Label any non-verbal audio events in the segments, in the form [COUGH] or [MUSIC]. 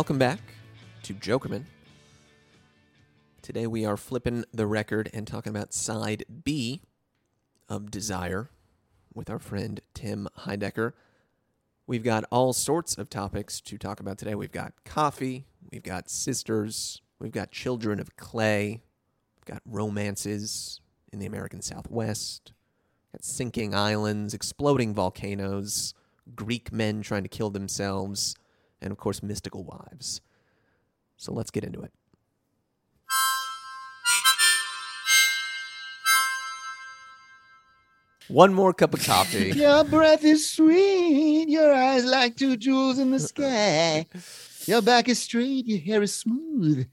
Welcome back to Jokerman. Today we are flipping the record and talking about side B of Desire with our friend Tim Heidecker. We've got all sorts of topics to talk about today. We've got coffee, we've got sisters, we've got children of clay, we've got romances in the American Southwest, got sinking islands, exploding volcanoes, Greek men trying to kill themselves, and of course, mystical wives. So let's get into it. One more cup of coffee. [LAUGHS] Your breath is sweet, your eyes like two jewels in the [LAUGHS] sky. Your back is straight, your hair is smooth.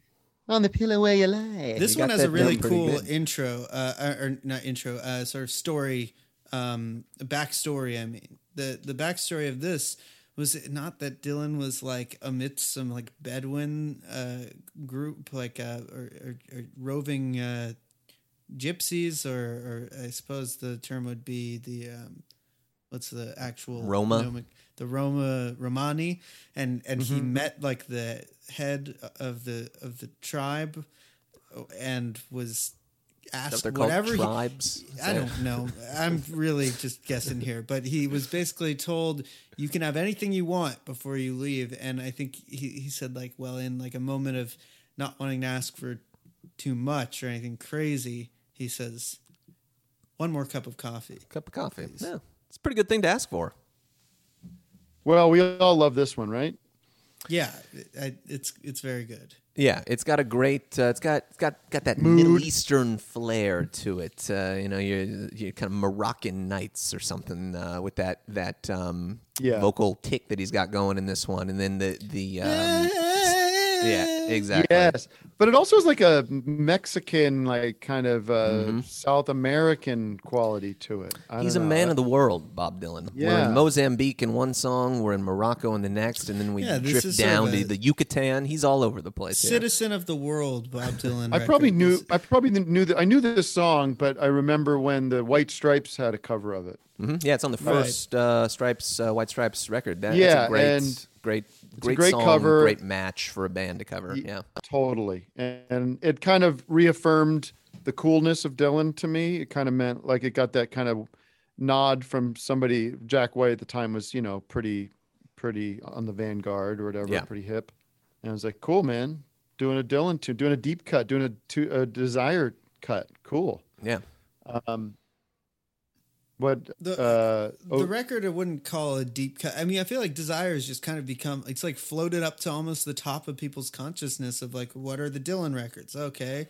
On the pillow where you lie. This You one has a really cool good. intro, uh, or, or not intro, uh, sort of story, um, backstory. I mean, the the backstory of this was it not that Dylan was like amidst some like Bedouin uh, group, like uh, or, or, or roving uh, gypsies, or, or I suppose the term would be the um, what's the actual Roma? the Roma Romani, and and he Mm-hmm. met like the head of the of the tribe, and was Is that asked they're whatever he- tribes. Is I don't know. I'm really just guessing here, but he was basically told you can have anything you want before you leave, and I think he he said like, well, in like a moment of not wanting to ask for too much or anything crazy, he says, one more cup of coffee. Cup of coffee. Yeah, it's a pretty good thing to ask for. Well, we all love this one, right? Yeah, I, it's it's very good. Yeah, it's got a great. Uh, it's got it's got got that Middle Eastern flair to it. Uh, you know, you you kind of Moroccan nights or something uh, with that that um, Yeah. vocal tick that he's got going in this one, and then the the um, yeah exactly Yes, but it also is like a Mexican, like kind of uh, Mm-hmm. South American quality to it. I He's a don't know. man of the world, Bob Dylan. Yeah. We're in Mozambique in one song, we're in Morocco in the next, and then we Yeah, drift is sort down of to the Yucatan. He's all over the place. here. Citizen of the world, Bob Dylan. [LAUGHS] I probably knew. I probably knew that. I knew this song, but I remember when the White Stripes had a cover of it. Mhm. Yeah, it's on the Right. first uh, Stripes, uh, White Stripes record. That, that's Yeah, a great, and great, a great, great song, cover. great match for a band to cover. Ye- Yeah, Totally, and, and it kind of reaffirmed the coolness of Dylan to me. It kind of meant like it got that kind of nod from somebody. Jack White at the time was, you know, pretty, pretty on the vanguard or whatever, Yeah. pretty hip. And I was like, cool, man, doing a Dylan tune, doing a deep cut, doing a, tu- a Desire cut, cool. yeah. Um, what The- uh, oh, the record I wouldn't call a deep cut. I mean, I feel like Desire has just kind of become it's like floated up to almost the top of people's consciousness of like what are the Dylan records? Okay.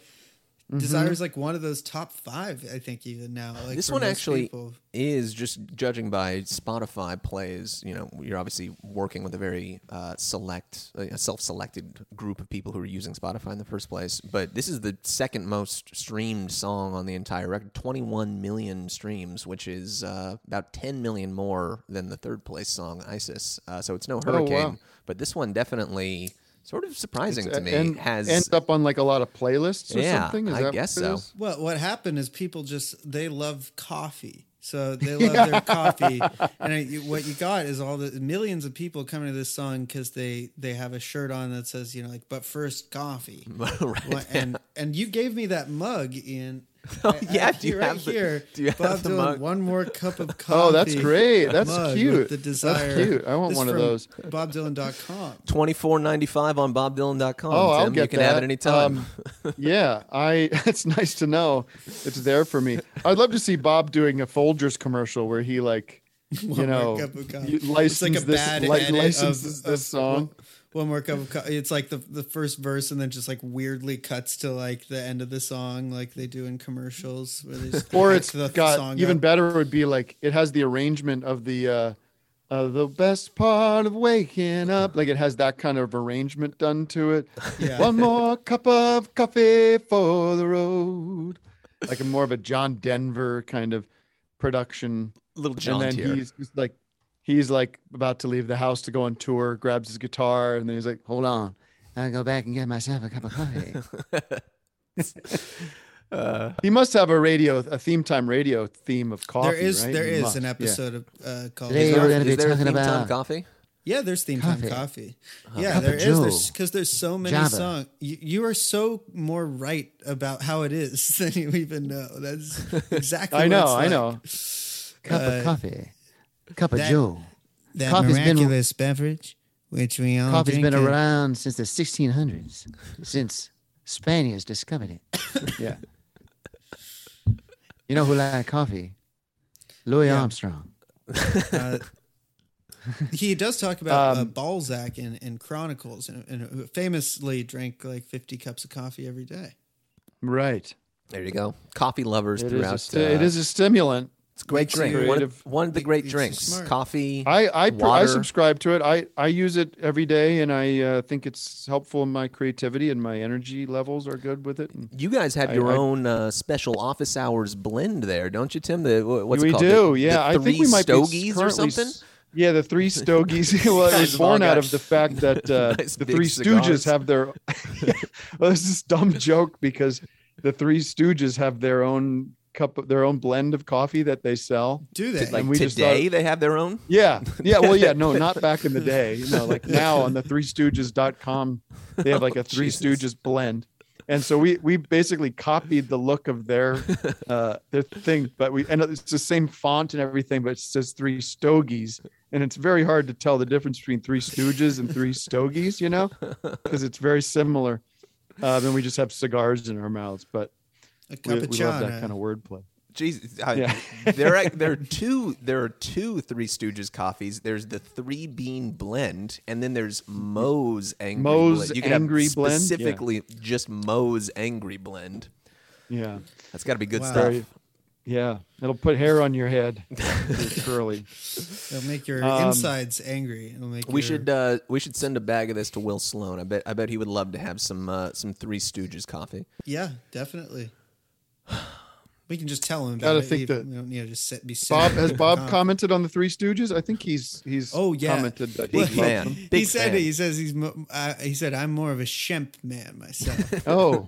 Mm-hmm. Desire is like one of those top five, I think, even now. Like this one actually people. is just judging by Spotify plays. You know, you're obviously working with a very uh, select, uh, a self-selected group of people who are using Spotify in the first place. But this is the second most streamed song on the entire record, 21 million streams, which is uh, about 10 million more than the third place song "ISIS." Uh, so it's no Oh, wow. hurricane, but this one definitely sort of surprising to me and has ends up on like a lot of playlists or Yeah, something. Is I that guess what so. is? Well, what happened is people just they love coffee, so they [LAUGHS] love their coffee, and I, you, what you got is all the millions of people coming to this song because they they have a shirt on that says you know like but first coffee, [LAUGHS] right. Well, and and you gave me that mug in. [LAUGHS] Oh, I- I- yeah, do you right have the- here? do you have Bob the Dylan, mug? One more cup of coffee. [LAUGHS] Oh, that's great. That's cute. The That's desire. cute. I want This one of from those. BobDylan.com. Twenty four ninety five on BobDylan.com. Oh, I'll Tim. get you can that. have it anytime. Um, [LAUGHS] yeah, I. It's nice to know it's there for me. I'd love to see Bob doing a Folgers commercial where he like, you One know, cup of coffee. you It's like a this, bad li- licenses of, this of song. One, one more cup of coffee. It's like the the first verse, and then just like weirdly cuts to like the end of the song, like they do in commercials, where they just [LAUGHS] or it's the got song even up. better would be like it has the arrangement of the uh, uh the best part of waking up like it has that kind of arrangement done to it [LAUGHS] Yeah. one more cup of coffee for the road like a more of a john denver kind of production Little John and then tier. he's just like he's like about to leave the house to go on tour grabs his guitar and then he's like hold on i'll go back and get myself a cup of coffee [LAUGHS] Uh, he must have a radio a theme time radio theme of coffee there is right? there He is must, an yeah. episode of uh, called Today we're gonna be is talking about- coffee? Yeah, there's theme time Coffee. coffee. Yeah, there of is. There's because there's so many Java. songs. You, you are so more right about how it is [LAUGHS] than you even know. That's [LAUGHS] exactly. I what know, it's I know. Cup Uh, of coffee. Cup of that- Joe. That Coffee's been- miraculous beverage, which we all Coffee's drink. been it. around since the 1600s, since Spaniards discovered it. [LAUGHS] Yeah. You know who liked coffee? Louis Yeah. Armstrong. Uh, he does talk about uh, Um, Balzac in, in Chronicles, and, and famously drank like 50 cups of coffee every day. Right. There you go. Coffee lovers It is, throughout. a sti- uh, is a stimulant. It's a great drink. One of, creative. one of the great drinks. smart. Coffee. I I, pr- I subscribe to it. I I use it every day, and I uh, think it's helpful in my creativity and my energy levels are good with it. And You guys have I- your I- own uh, special office hours blend there, don't you, Tim? The what's we it called? do, The- yeah. the I think we might stogies be or currently something. s- Yeah, the three stogies. [LAUGHS] well, it was born out of the fact that [LAUGHS] uh, nice the Three cigars. Stooges have their. [LAUGHS] well, this is a dumb joke because the Three Stooges have their own cup, of, their own blend of coffee that they sell. Do they? Like we just today, thought- they have their own. Yeah. Yeah. Well, yeah. No, not back in the [LAUGHS] day. You know, like now on the Three Stooges.com, they have like a [LAUGHS] Three Jesus. Stooges blend. And so we we basically copied the look of their [LAUGHS] uh their thing, but we and it's the same font and everything, but it says three stogies. And it's very hard to tell the difference between three stooges and three stogies, you know, because it's very similar. Uh, then we just have cigars in our mouths, but a we, we love that kind of wordplay. Jesus, I, Yeah. [LAUGHS] there are there are [LAUGHS] two there are two Three Stooges coffees. There's the three bean blend, and then there's Moe's Angry Moe's Blend. You can Angry have Blend? Yeah. specifically just Moe's Angry Blend. Yeah. That's got to be good Wow. stuff. Very, yeah. It'll put hair on your head. [LAUGHS] It's curly. It'll make your Um, insides angry. It'll make We your- should uh, we should send a bag of this to Will Sloan. I bet I bet he would love to have some uh, some Three Stooges coffee. Yeah, definitely. We can just tell him about Gotta it. think that- we don't to just sit, be Bob has Bob coffee. commented on the Three Stooges? I think he's he's Oh, yeah. commented that Big he fan. loves them. Big he said fan. he says he's mo- uh, he said I'm more of a Shemp man myself. [LAUGHS] Oh,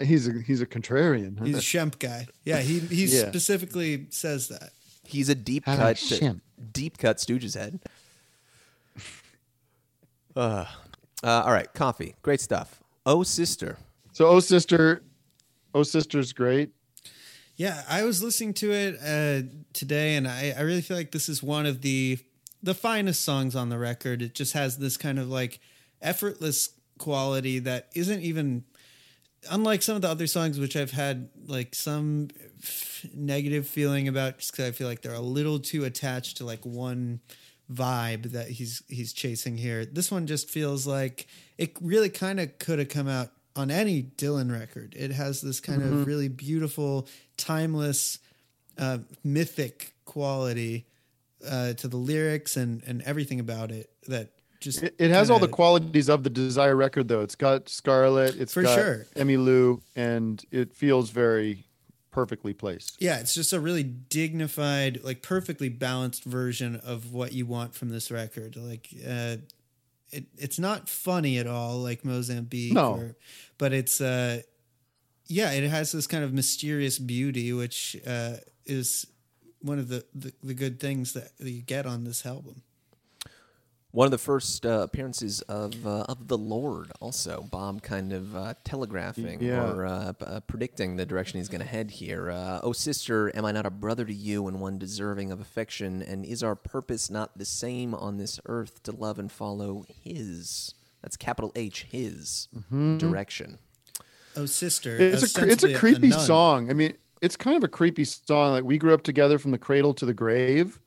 he's a he's a contrarian. huh? He's a Shemp guy. Yeah, he he Yeah. specifically says that. He's a deep How cut about Shemp? deep cut Stooges head. Uh, uh, all right, coffee, great stuff. Oh sister, So, oh sister, oh sister's great. Yeah, I was listening to it uh, today, and I, I really feel like this is one of the the finest songs on the record. It just has this kind of like effortless quality that isn't even unlike some of the other songs, which I've had like some f- negative feeling about, just because I feel like they're a little too attached to like one vibe that he's he's chasing here. This one just feels like it really kind of could have come out on any Dylan record. It has this kind of really beautiful, timeless, uh, mythic quality uh, to the lyrics and and everything about it that just It, it has all the qualities of the Desire record, though. It's got Scarlet, it's For got sure. Emmylou, and it feels very perfectly placed. Yeah, it's just a really dignified, like perfectly balanced version of what you want from this record. Like, uh, it it's not funny at all, like Mozambique. No. or- but it's uh, yeah, it has this kind of mysterious beauty, which uh, is one of the, the the good things that you get on this album. one of the first uh, appearances of uh, of the Lord. Also, Bob kind of uh, telegraphing Yeah. or uh, p- uh, predicting the direction he's going to head here. Uh, oh, sister, am I not a brother to you and one deserving of affection? And is our purpose not the same on this earth to love and follow His? That's capital H, His mm-hmm. direction. Oh, sister, oh, It's a it's a creepy nun. song. I mean, it's kind of a creepy song. Like we grew up together from the cradle to the grave.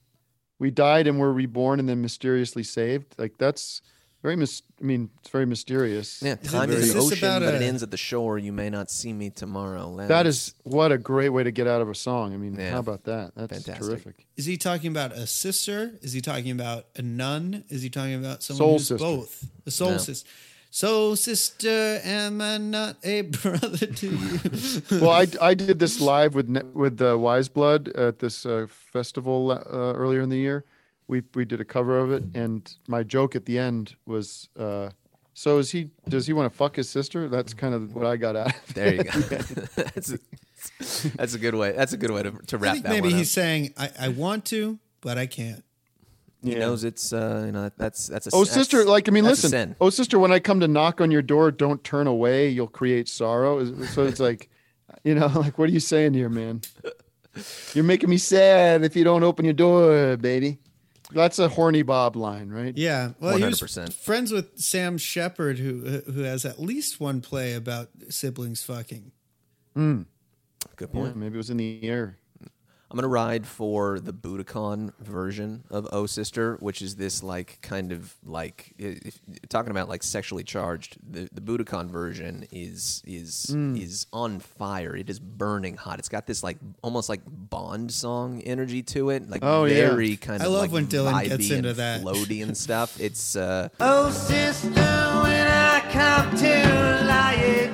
We died and were reborn and then mysteriously saved. Like that's very mis- I mean, it's very mysterious. Yeah, time it- is is the this ocean, about but it ends at the shore. You may not see me tomorrow. That is what a great way to get out of a song. I mean, Yeah. how about that? That's Fantastic. terrific. Is he talking about a sister? Is he talking about a nun? Is he talking about someone Soul who's sister. both? A soul No. sister. Soul sister, am I not a [LAUGHS] brother to you? [LAUGHS] well, I, I did this live with Ne- with uh, Wise Blood at this uh, festival uh, earlier in the year. We we did a cover of it, and my joke at the end was, uh, "So is he? Does he want to fuck his sister?" That's kind of what I got at. [LAUGHS] There you go. [LAUGHS] that's, a, that's a good way. That's a good way to, to I wrap think that maybe one he's up. saying, I, I want to, but I can't. He Yeah. knows it's uh, you know that's that's a Oh, sister, like I mean, listen. Oh, sister, when I come to knock on your door, don't turn away. You'll create sorrow. So it's like, you know, [LAUGHS] like what are you saying here, man? You're making me sad if you don't open your door, baby. That's a horny Bob line, right? Yeah, well, he was friends with Sam Shepard, who who has at least one play about siblings fucking. Good Yeah, point. maybe it was in the air. I'm gonna ride for the Budokan version of Oh Sister, which is this like kind of like if, talking about like sexually charged. The the Budokan version is is is on fire. It is burning hot. It's got this like almost like Bond song energy to it, like Oh, yeah. kind I of love like when Dylan gets into and that. floaty and [LAUGHS] stuff. It's uh, Oh, sister, when I come to lie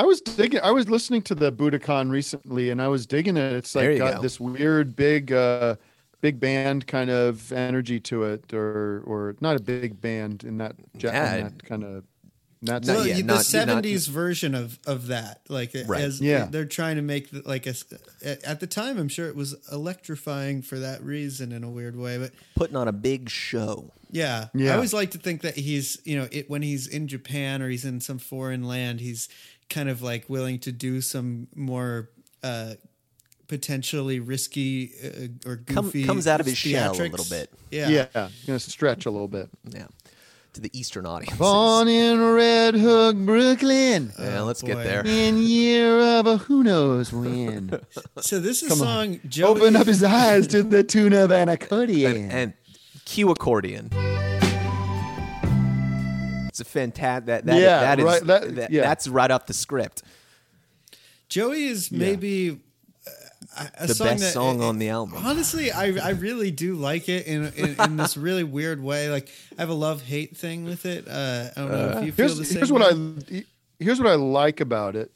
I was digging. I was listening to the Budokan recently, and I was digging it. It's like got go. this weird, big, uh, big band kind of energy to it, or or not a big band in that, ja- in that kind of. Not Well, yet, the not- not- seventies version of of that, like Right. as Yeah. they're trying to make the- like a s- at at the time, I'm sure it was electrifying for that reason in a weird way, but putting on a big show. Yeah. Yeah. I always like to think that he's, you know, it when he's in Japan or he's in some foreign land, he's kind of like willing to do some more uh potentially risky uh, or Come- goofy comes out of his shell a little bit. Yeah. yeah, gonna stretch a little bit. Yeah, to the Eastern audience. Born in Red Hook, Brooklyn, Yeah, let's get there. in year of a who knows when. [LAUGHS] So this is Come a on. song Joey Open up his eyes to the tune of an accordion. and, and cue accordion. It's a fantastic. That, that, Yeah, that is right, that- that- yeah. that's right off the script. Joey is maybe uh, a The song best that- song on the album. Honestly, I I really do like it in in, in this really weird way. Like I have a love hate thing with it. Uh, I don't know if you feel Here's, the same. here's what way. I here's what I like about it.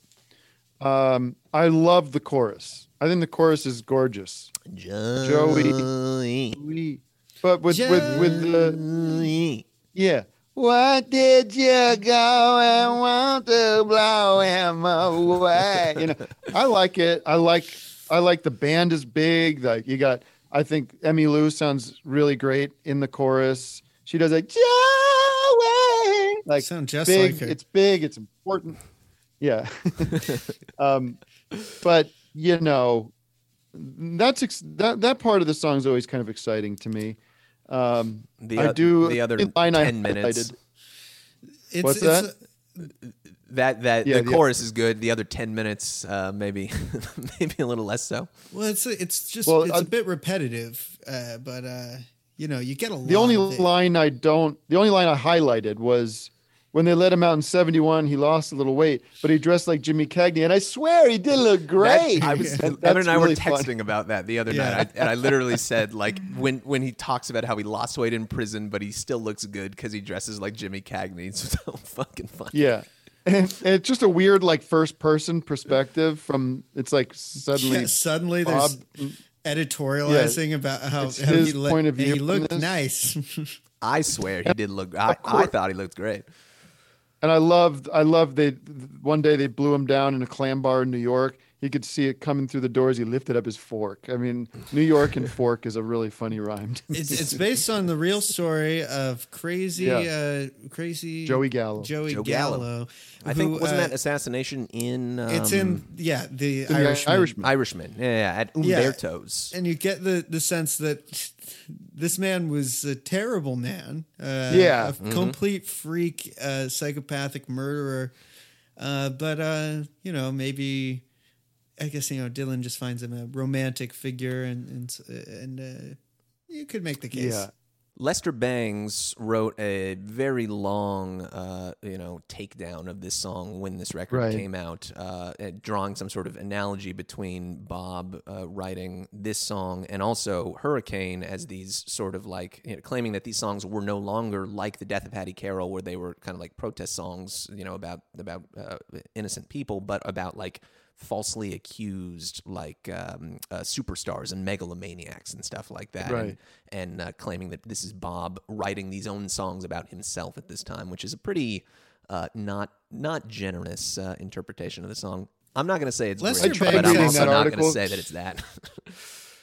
Um, I love the chorus. I think the chorus is gorgeous. Joey. We, but with with with the yeah. What did you go and want to blow him away? you know, I like it. I like I like the band is big. Like you got, I think Emmylou sounds really great in the chorus. She does like Joey, like Sound just big. like her. It's big. It's important. Yeah. [LAUGHS] um, but you know, that's ex- that that part of the song is always kind of exciting to me. Um, The, I o- do the other the line I ten minutes. It's, What's it's that? That that Yeah, the the- chorus is good. The other ten minutes, uh, maybe [LAUGHS] maybe a little less so. Well, it's it's just Well, it's I- a bit repetitive, uh, but uh, you know, you get a lot. The only of it. line I don't, the only line I highlighted was when they let him out in 71, he lost a little weight, but he dressed like Jimmy Cagney. And I swear he did look That- great. I was [LAUGHS] That- Evan and I really were funny. texting about that the other Yeah. night, I, and I literally [LAUGHS] said like when when he talks about how he lost weight in prison, but he still looks good because he dresses like Jimmy Cagney. [LAUGHS] It's so fucking funny. Yeah. And, and it's just a weird, like, first person perspective from, it's like suddenly, Yeah, suddenly there's Bob- mm, editorializing about how, It's how his he, look- point of view he looked this. nice. I swear he did look. I, I thought he looked great. And I loved, I loved they, one day they blew him down in a clam bar in New York. He could see it coming through the doors. He lifted up his fork. I mean, New York and [LAUGHS] fork is a really funny rhyme. it's it's based on the real story of crazy, Yeah. uh, crazy Joey Gallo. Joey Joe Gallo. Gallo. I think who, wasn't uh, that assassination in? Um, it's in yeah the The Irishman. Irishman. Irishman. Yeah, yeah, at Yeah. Umberto's. and you get the the sense that this man was a terrible man. Uh, Yeah. a Mm-hmm. complete freak, uh, psychopathic murderer. Uh, but uh, you know, maybe I guess you know Dylan just finds him a romantic figure, and and and uh, you could make the case. Yeah. Lester Bangs wrote a very long, uh, you know, takedown of this song when this record Right. came out, uh, drawing some sort of analogy between Bob uh, writing this song and also Hurricane as these sort of like you know, claiming that these songs were no longer like the Death of Hattie Carroll, where they were kind of like protest songs, you know, about about uh, innocent people, but about like falsely accused like um, uh, superstars and megalomaniacs and stuff like that, Right. and, and uh, claiming that this is Bob writing these own songs about himself at this time, which is a pretty uh, not not generous uh, interpretation of the song. I'm not going to say it's Lester great, but I'm also not going to say that it's that. [LAUGHS]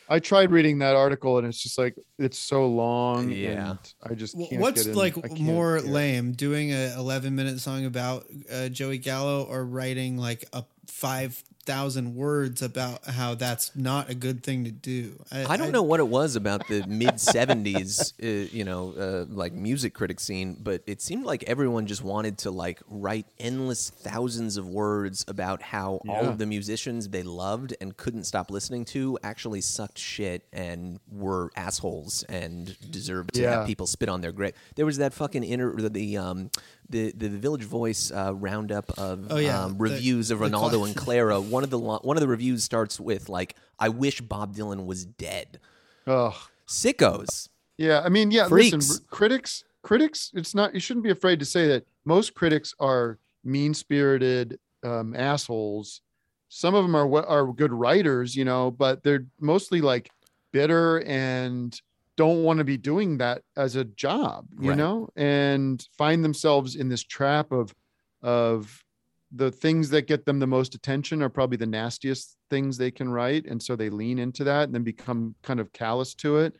I tried reading that article and it's just like it's so long. Yeah. and I just can't What's get in- like can't more hear lame, doing a 11 minute song about uh, Joey Gallo or writing like a 5,000 words about how that's not a good thing to do? I don't know what it was about the mid '70s, [LAUGHS] uh, you know, uh, like music critic scene, but it seemed like everyone just wanted to like write endless thousands of words about how all of the musicians they loved and couldn't stop listening to actually sucked shit and were assholes and deserved to Yeah. have people spit on their grave. There was that fucking inter the the um, the, the Village Voice uh, roundup of Oh, yeah, um, the- reviews of Renaldo and [LAUGHS] Clara. One of the lo- one of the reviews starts with like, "I wish Bob Dylan was dead." Ugh. Sickos. Yeah, I mean, yeah. Freaks. Listen, critics, critics. It's not. You shouldn't be afraid to say that. Most critics are mean-spirited um, assholes. Some of them are are good writers, you know, but they're mostly like bitter and don't want to be doing that as a job, you Right. know, and find themselves in this trap of of the things that get them the most attention are probably the nastiest things they can write and so they lean into that and then become kind of callous to it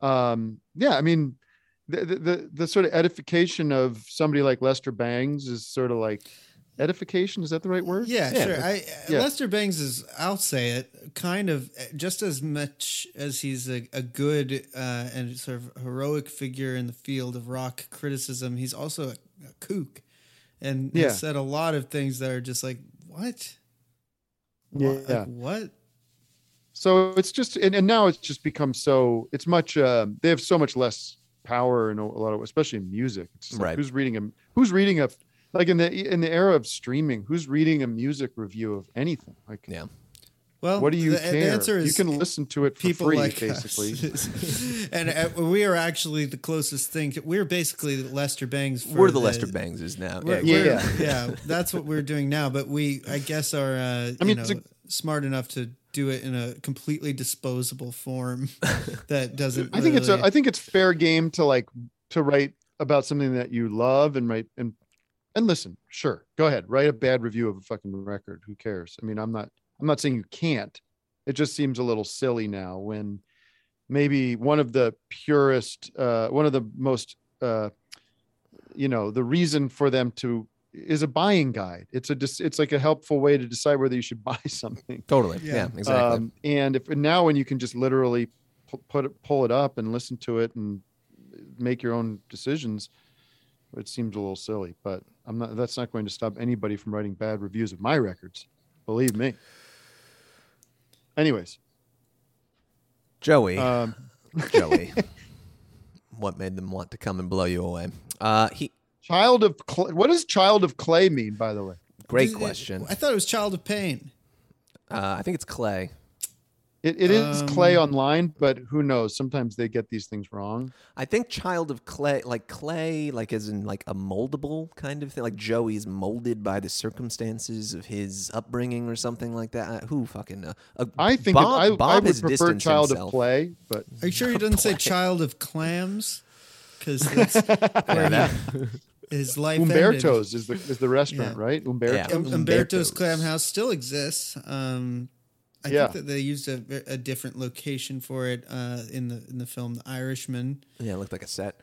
um yeah i mean the, the the the sort of edification of somebody like lester bangs is sort of like edification is that the right word Yeah, Yeah, sure. I, yeah. Lester Bangs is, I'll say it, kind of just as much as he's a, a good uh, and sort of heroic figure in the field of rock criticism, he's also a, a kook. And Yeah. has said a lot of things that are just like, what? yeah, What? Like, what? so it's just and, and now it's just become so it's much uh, they have so much less power and a, a lot of especially in music it's just like, Right. who's reading a who's reading a like in the in the era of streaming who's reading a music review of anything like Yeah. Well, what do you the, care the answer is you can listen to it for people free like basically [LAUGHS] and uh, we are actually the closest thing. To, we're basically the Lester Bangs. For We're the Lester Bangses now. We're, Yeah, we're- Yeah. [LAUGHS] yeah, that's what we're doing now. But we, I guess, are uh, I mean, you it's know, smart enough to do it in a completely disposable form [LAUGHS] that doesn't. I think it's a, really- I think it's fair game to like to write about something that you love and write and and listen, sure, go ahead, write a bad review of a fucking record. Who cares? I mean, I'm not I'm not saying you can't. It just seems a little silly now when maybe one of the purest, uh, one of the most, uh, you know, the reason for them to is a buying guide. It's a dis- it's like a helpful way to decide whether you should [LAUGHS] buy something. Totally. Yeah. Yeah, exactly. Um, and if and now when you can just literally put it, pull it up and listen to it and make your own decisions, it seems a little silly. But I'm not. That's not going to stop anybody from writing bad reviews of my records. Believe me. Anyways, Joey. um, [LAUGHS] Joey. what made them want to come and blow you away? Uh, he. child of clay. What does child of clay mean? By the way, Great question. I thought it was Child of Pain. Uh, I think it's Clay. It, it is clay Um, online, but who knows? Sometimes they get these things wrong. I think child of clay, like clay, like as in like a moldable kind of thing. Like Joey's molded by the circumstances of his upbringing or something like that. Uh, who fucking know? Uh, I think Bob, it, I, Bob I would has prefer child himself. of clay, but Are you sure he [LAUGHS] doesn't say Child of Clams? Because that's [LAUGHS] where that- he- his life ended. Umberto's is the is the restaurant, Yeah. right? Umberto. Yeah. Um, Umberto's. Umberto's Clam House still exists. Um, I Yeah. think that they used a, a different location for it uh, in the in the film The Irishman. Yeah, it looked like a set.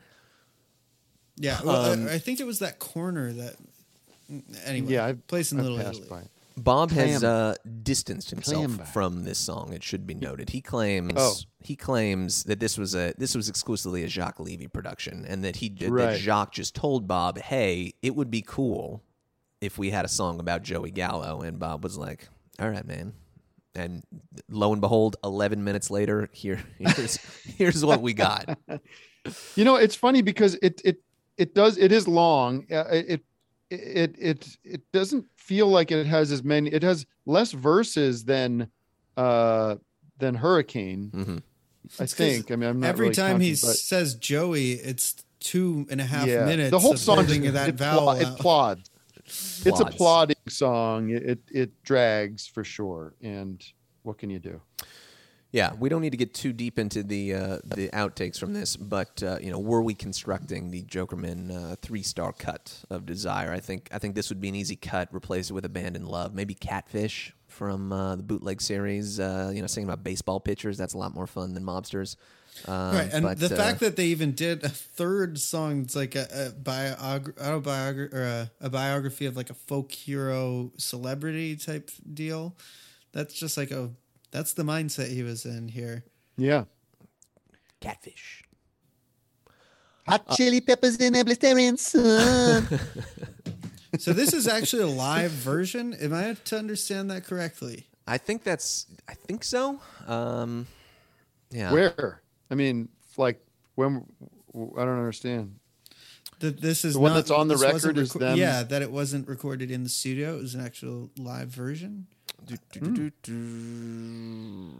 Yeah, well, Um, I, I think it was that corner that. Anyway, Yeah, I place in I've Little Italy. by it. Bob has uh, distanced himself Clam from this song. It should be noted. He claims Oh. he claims that this was a this was exclusively a Jacques Levy production, and that he that Jacques just told Bob, "Hey, it would be cool if we had a song about Joey Gallo." And Bob was like, "All right, man, and lo and behold, 11 minutes later, here [LAUGHS] here's here's what we got. [LAUGHS] You know, it's funny because it it it does it is long. Uh, It it it it doesn't feel like it has as many. It has less verses than uh than Hurricane. Mhm. I think. I mean, I'm not Every really time he but- says Joey, it's two and a half yeah, minutes. the whole song building just, that it, vowel. pl- it out. It's a plodding song. It, it it drags for sure. And what can you do? Yeah, we don't need to get too deep into the uh, the outtakes from this, but uh, you know, were we constructing the Jokerman uh, three star cut of Desire? I think I think this would be an easy cut. Replace it with Abandoned Love, maybe Catfish from uh, the bootleg series. Uh, you know, singing about baseball pitchers. That's a lot more fun than Mobsters. Um, Right, and but, the uh, fact that they even did a third song, it's like a, a biog- autobiography or a, a biography of like a folk hero celebrity type deal. That's just like a that's the mindset he was in here. Yeah. Catfish. Hot chili peppers in a blistering sun. [LAUGHS] So this is actually a live version. Am I to understand that correctly? I think that's. I think so. Um, yeah. Where? I mean, like when? I don't understand. That this is The one not- that's on the this wasn't record is them- Yeah, that it wasn't recorded in the studio. It was an actual live version. Do, do, do, do, do.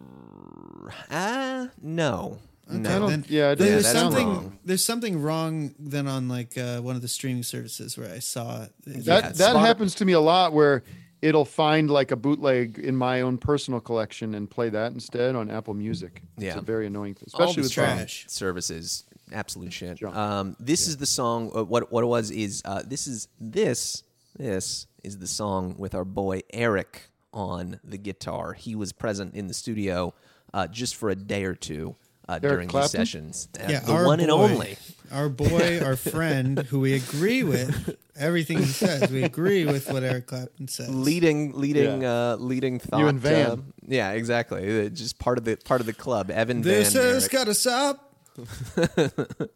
Ah, no. No. Then- yeah, it there's sound something wrong. there's something wrong then on like uh, one of the streaming services where I saw it. That Yeah, that Spot- happens to me a lot where it'll find like a bootleg in my own personal collection and play that instead on Apple Music. It's Yeah. a very annoying thing, All especially with trash. services, absolute shit. Um, this is the song. Uh, what what it was is uh, this is this this is the song with our boy Eric on the guitar. He was present in the studio uh, just for a day or two uh, during these sessions. Yeah, the our one and only. Our boy, our friend, who we agree with everything he says. We agree with what Eric Clapton says. leading leading Yeah. uh leading thought You and Van. uh, yeah exactly Uh, just part of the part of the club evan This van has got to stop. [LAUGHS] the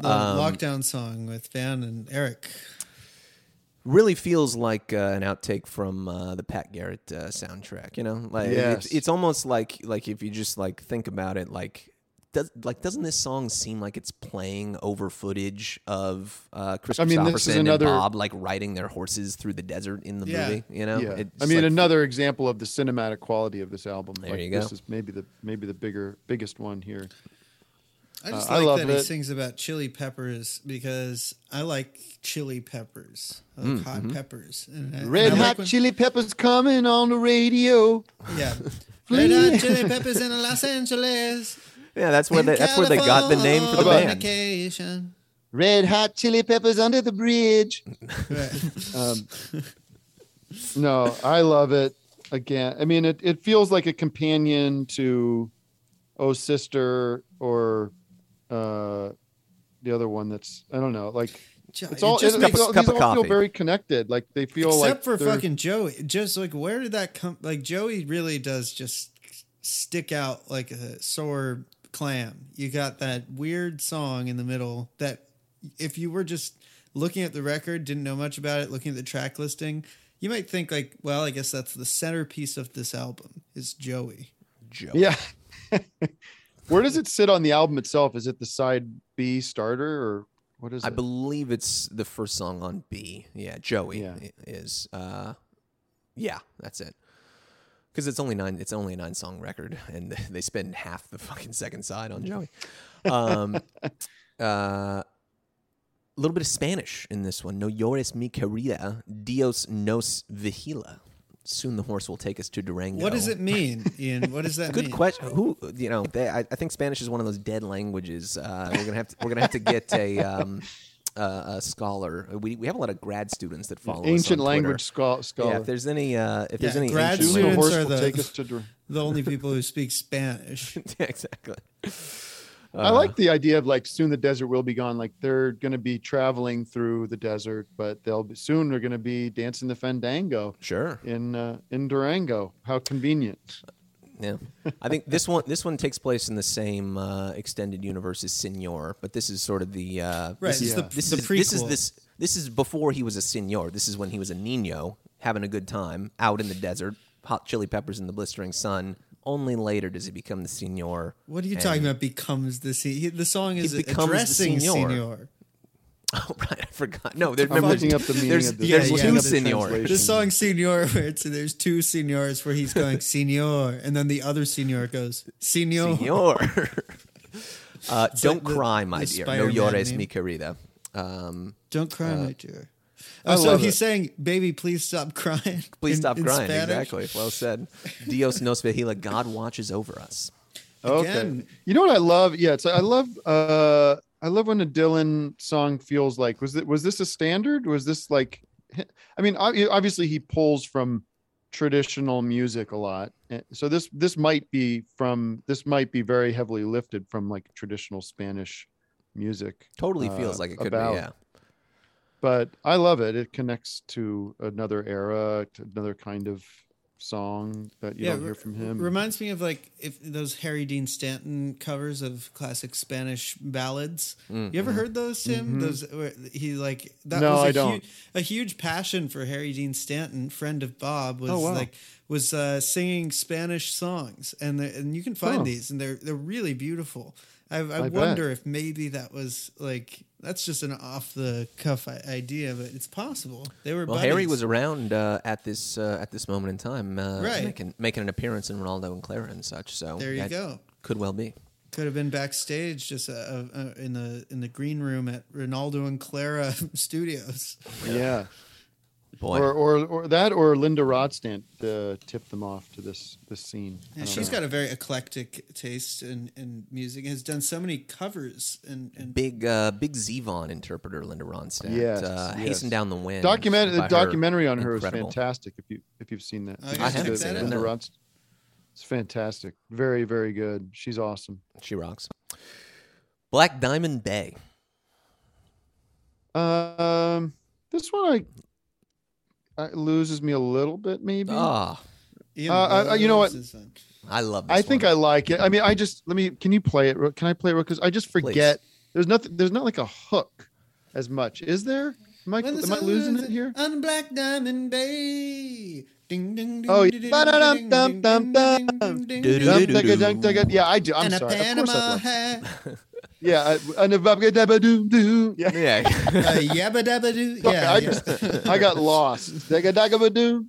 Um, lockdown song with Van and Eric. Really feels like uh, an outtake from uh, the Pat Garrett uh, soundtrack. You know, like Yes. it's, it's almost like like if you just like think about it, like does like doesn't this song seem like it's playing over footage of uh, Chris I mean, Kristofferson another- and Bob like riding their horses through the desert in the Yeah. movie? You know, yeah. I mean, like, another example of the cinematic quality of this album. There like, you go. This is maybe the maybe the bigger biggest one here. I just Uh, I like love that he sings about chili peppers because I like chili peppers, I like hot peppers. And I, and Red I like hot when- chili peppers coming on the radio. Yeah. [LAUGHS] Red hot chili peppers in Los Angeles. yeah, that's where they that's where they got the name for the band. Vacation. Red hot chili peppers under the bridge. Right. [LAUGHS] Um, no, I love it. Again, I mean, it, it feels like a companion to "Oh Sister" or uh, the other one. That's I don't know. Like Jo- it's it all. just it, makes- it- Cup of these all feel very connected. Like they feel like Except like for they're- fucking Joey. Just like where did that come? Like Joey really does just stick out like a sore clam. You got that weird song in the middle that if you were just looking at the record, didn't know much about it, looking at the track listing, you might think like, well, I guess that's the centerpiece of this album is Joey. Joe. Yeah. [LAUGHS] Where does it sit on the album itself? Is it the side B starter or what is I it? I believe it's the first song on B. Yeah, Joey Yeah. is. Uh, yeah, that's it. Because it's only nine. It's only a nine song record, and [LAUGHS] they spend half the fucking second side on Joey. Um, [LAUGHS] uh, a little bit of Spanish in this one. No llores mi querida, Dios nos vigila. Soon the horse will take us to Durango. What does it [LAUGHS] mean, Ian? What does that mean? Good mean? question. Who you know? They, I, I think Spanish is one of those dead languages. Uh, we're gonna have to we're gonna have to get a [LAUGHS] um, uh, a scholar. We we have a lot of grad students that follow us Ancient on language Twitter. scho- scholar. Yeah, if there's any uh, if there's Yeah, any grad ancient the students horse are will the- take us to. Dur- The only people who speak Spanish. [LAUGHS] yeah, exactly. I like the idea of like soon the desert will be gone. Like they're going to be traveling through the desert, but they'll be soon. They're going to be dancing the fandango Sure. in uh, in Durango. How convenient! Yeah, I think this one this one takes place in the same uh, extended universe as Senor, but this is sort of the uh, Right, This is it's the- this the is this is this this is before he was a Senor. This is when he was a Nino having a good time out in the desert, Hot Chili Peppers in the Blistering Sun. Only later does he become the Senor. What are you talking about? Becomes the se- he- the song is becomes the addressing Senor. Senor. [LAUGHS] Oh right, I forgot. No, there, I'm looking up the meaning there's, of this. there's Yeah, yeah. two Looking up the Senors. The song Senor, where [LAUGHS] it's there's two Senors where he's going [LAUGHS] Senor, and then the other Senor goes Senor. Senor. uh, don't like the- cry, my the dear. No Spider-Man llores, meme. mi querida. Um, Don't cry, my dear. I Oh, so he's it. saying, "Baby, please stop crying." [LAUGHS] please in- stop in crying. Spanish. Exactly. Well said. Dios nos vigila. God watches over us. Okay. Again. You know what I love? Yeah, it's I love uh I love when a Dylan song feels like was it was this a standard? Was this like I mean obviously he pulls from traditional music a lot. Eh, So this this might be from this might be very heavily lifted from like traditional Spanish music. Totally uh, feels like it could about- be. Yeah. But I love it. It connects to another era, to another kind of song that you don't hear from him. It reminds me of like if those Harry Dean Stanton covers of classic Spanish ballads. You ever heard those, Tim? Those where he like that Mm-hmm. No, was a I don't. Huge, a huge passion for Harry Dean Stanton, friend of Bob, was Oh, wow. like was uh, singing Spanish songs, and the, and you can find Huh. these, and they're they're really beautiful. I, I, I bet. wonder if maybe that was like that's just an off the cuff idea, but it's possible they were. Well, Harry was around uh, at this uh, at this moment in time, uh, Right. making making an appearance in Renaldo and Clara and such. So There you go. Could well be. Could have been backstage, just uh, uh, in the in the green room at Renaldo and Clara [LAUGHS] Studios. yeah. Boy, Or, or or that or Linda Ronstadt uh, tipped them off to this this scene. I And don't she's know. got a very eclectic taste in, in music. Has done so many covers and, and big uh, big Zevon interpreter Linda Ronstadt. Yes, uh, yes. Hasten down the wind. document by the her. documentary on her Incredible. is fantastic. If you if you've seen that, I It's gotta check the- that. Linda No. Ronstadt. It's fantastic. Very very good. She's awesome. She rocks. Black Diamond Bay. Um, this one I, I loses me a little bit maybe. Ah, Ian Uh, uh, you know what? I love. This I think one. I like it. I mean, I just let me. Can you play it? real- Can I play it? Because I just forget. There's nothing. There's not like a hook as much. Is there? Am I, am I losing it here? On Black Diamond Bay. Ding, ding, ding, Oh. Yeah, I do. I'm And a sorry. Of course Panama I love. hat. [LAUGHS] Yeah, I, and a bubba dabba doo doo. Yeah. Yeah. [LAUGHS] Uh, yabba dabba doo. Sorry, Yeah, I just I got lost. Dagga dagga doo.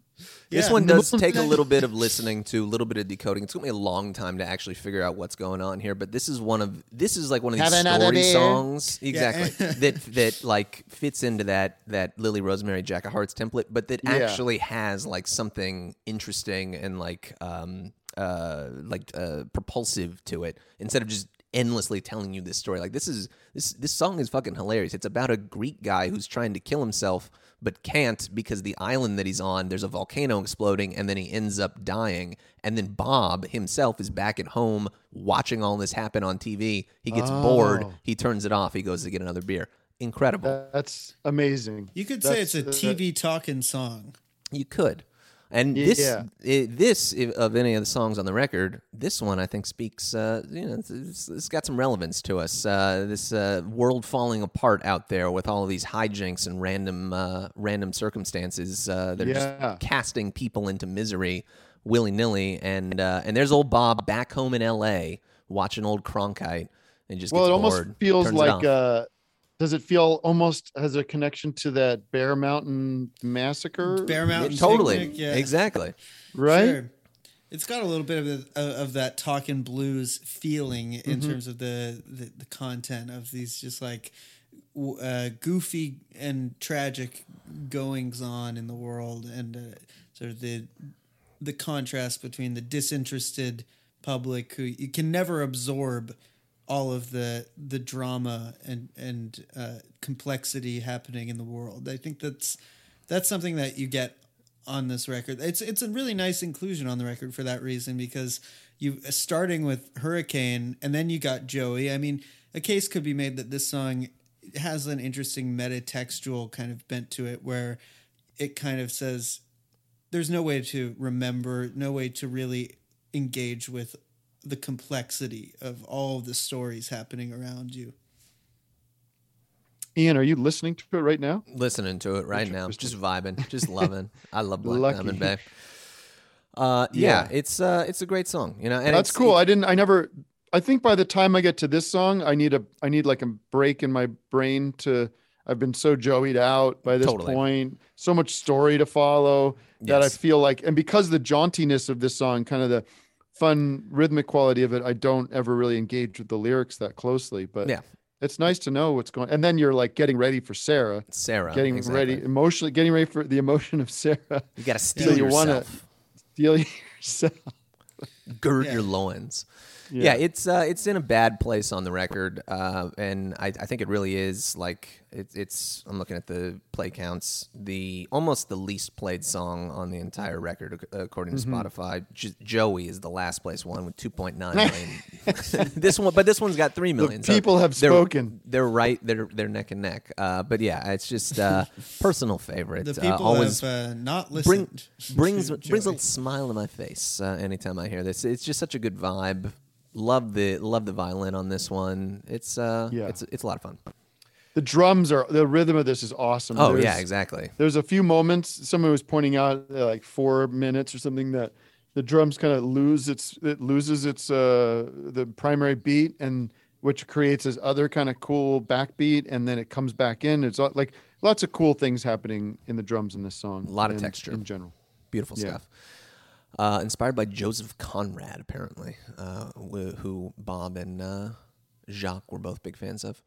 This Yeah. one does take a little bit of [LAUGHS] listening to, a little bit of decoding. It took me a long time to actually figure out what's going on here, but this is one of this is like one of these Have story songs exactly [LAUGHS] that that like fits into that that Lily Rosemary Jack of Hearts template, but that Yeah. actually has like something interesting and like um uh like uh propulsive to it instead of just endlessly telling you this story. Like this is this this song is fucking hilarious. It's about a Greek guy who's trying to kill himself but can't because the island that he's on there's a volcano exploding and then he ends up dying and then Bob himself is back at home watching all this happen on TV. He gets bored, Oh. he turns it off, he goes to get another beer. Incredible. That's amazing. You could say it's a uh, TV talking song. You could. And Yeah. this, i this if, of any of the songs on the record, this one I think speaks. Uh, you know, it's, it's, it's got some relevance to us. Uh, this uh, world falling apart out there with all of these hijinks and random, uh, random circumstances. Uh, they're Yeah. just casting people into misery willy nilly. And uh, and there's old Bob back home in L.A. watching old Cronkite and just Well, it almost bored, feels it like does it feel almost has a connection to that Bear Mountain massacre? Bear Yeah, Mountain. totally, Picnic, yeah. exactly. right? Sure. It's got a little bit of the, of of that talking blues feeling in Mm-hmm. terms of the, the the content of these just like uh, goofy and tragic goings on in the world, and uh, sort of the the contrast between the disinterested public who you can never absorb all of the the drama and and uh, complexity happening in the world. I think that's that's something that you get on this record. It's it's a really nice inclusion on the record for that reason because you starting with Hurricane and then you got Joey. I mean, a case could be made that this song has an interesting metatextual kind of bent to it where it kind of says there's no way to remember, no way to really engage with the complexity of all the stories happening around you. Ian, are you listening to it right now? listening to it right now, just vibing, just loving. I love Black Lucky. Diamond Bay. Uh, yeah, Yeah. it's uh, it's a great song, you know. And That's it's- cool. I didn't. I never. I think by the time I get to this song, I need a. I need like a break in my brain to. I've been so joeyed out by this Totally. point. So much story to follow that I feel like, and because of the jauntiness of this song, kind of the fun rhythmic quality of it, I don't ever really engage with the lyrics that closely. But Yeah. it's nice to know what's going. And then you're like getting ready for Sarah, Sarah getting exactly. ready emotionally, getting ready for the emotion of Sarah. You got to steal you wanna- yourself. Steal [LAUGHS] yourself. gird Yeah. your loins. Yeah, it's uh, it's in a bad place on the record, uh, and I, I think it really is like it, it's. I'm looking at the play counts, the almost the least played song on the entire record according to Mm-hmm. Spotify. J- Joey is the last place one with 2.9 [LAUGHS] million. [LAUGHS] this one, but this one's got three million. so people have they're- spoken. They're right. They're they're neck and neck. Uh, but yeah, it's just uh, [LAUGHS] personal favorite. The Uh, people always have uh, not bring, listened. brings to brings a little smile to my face uh, anytime I hear this. It's just such a good vibe. Love the love the violin on this one. It's uh Yeah. it's it's a lot of fun. The drums are the rhythm of this is awesome. Oh There's- yeah, exactly. There's a few moments someone was pointing out uh, like four minutes or something that the drums kind of lose its it loses its uh the primary beat and which creates this other kind of cool backbeat and then it comes back in. It's like lots of cool things happening in the drums in this song. A lot of and texture. in general. Beautiful Yeah. stuff. Uh, inspired by Joseph Conrad, apparently, uh, who Bob and uh, Jacques were both big fans of.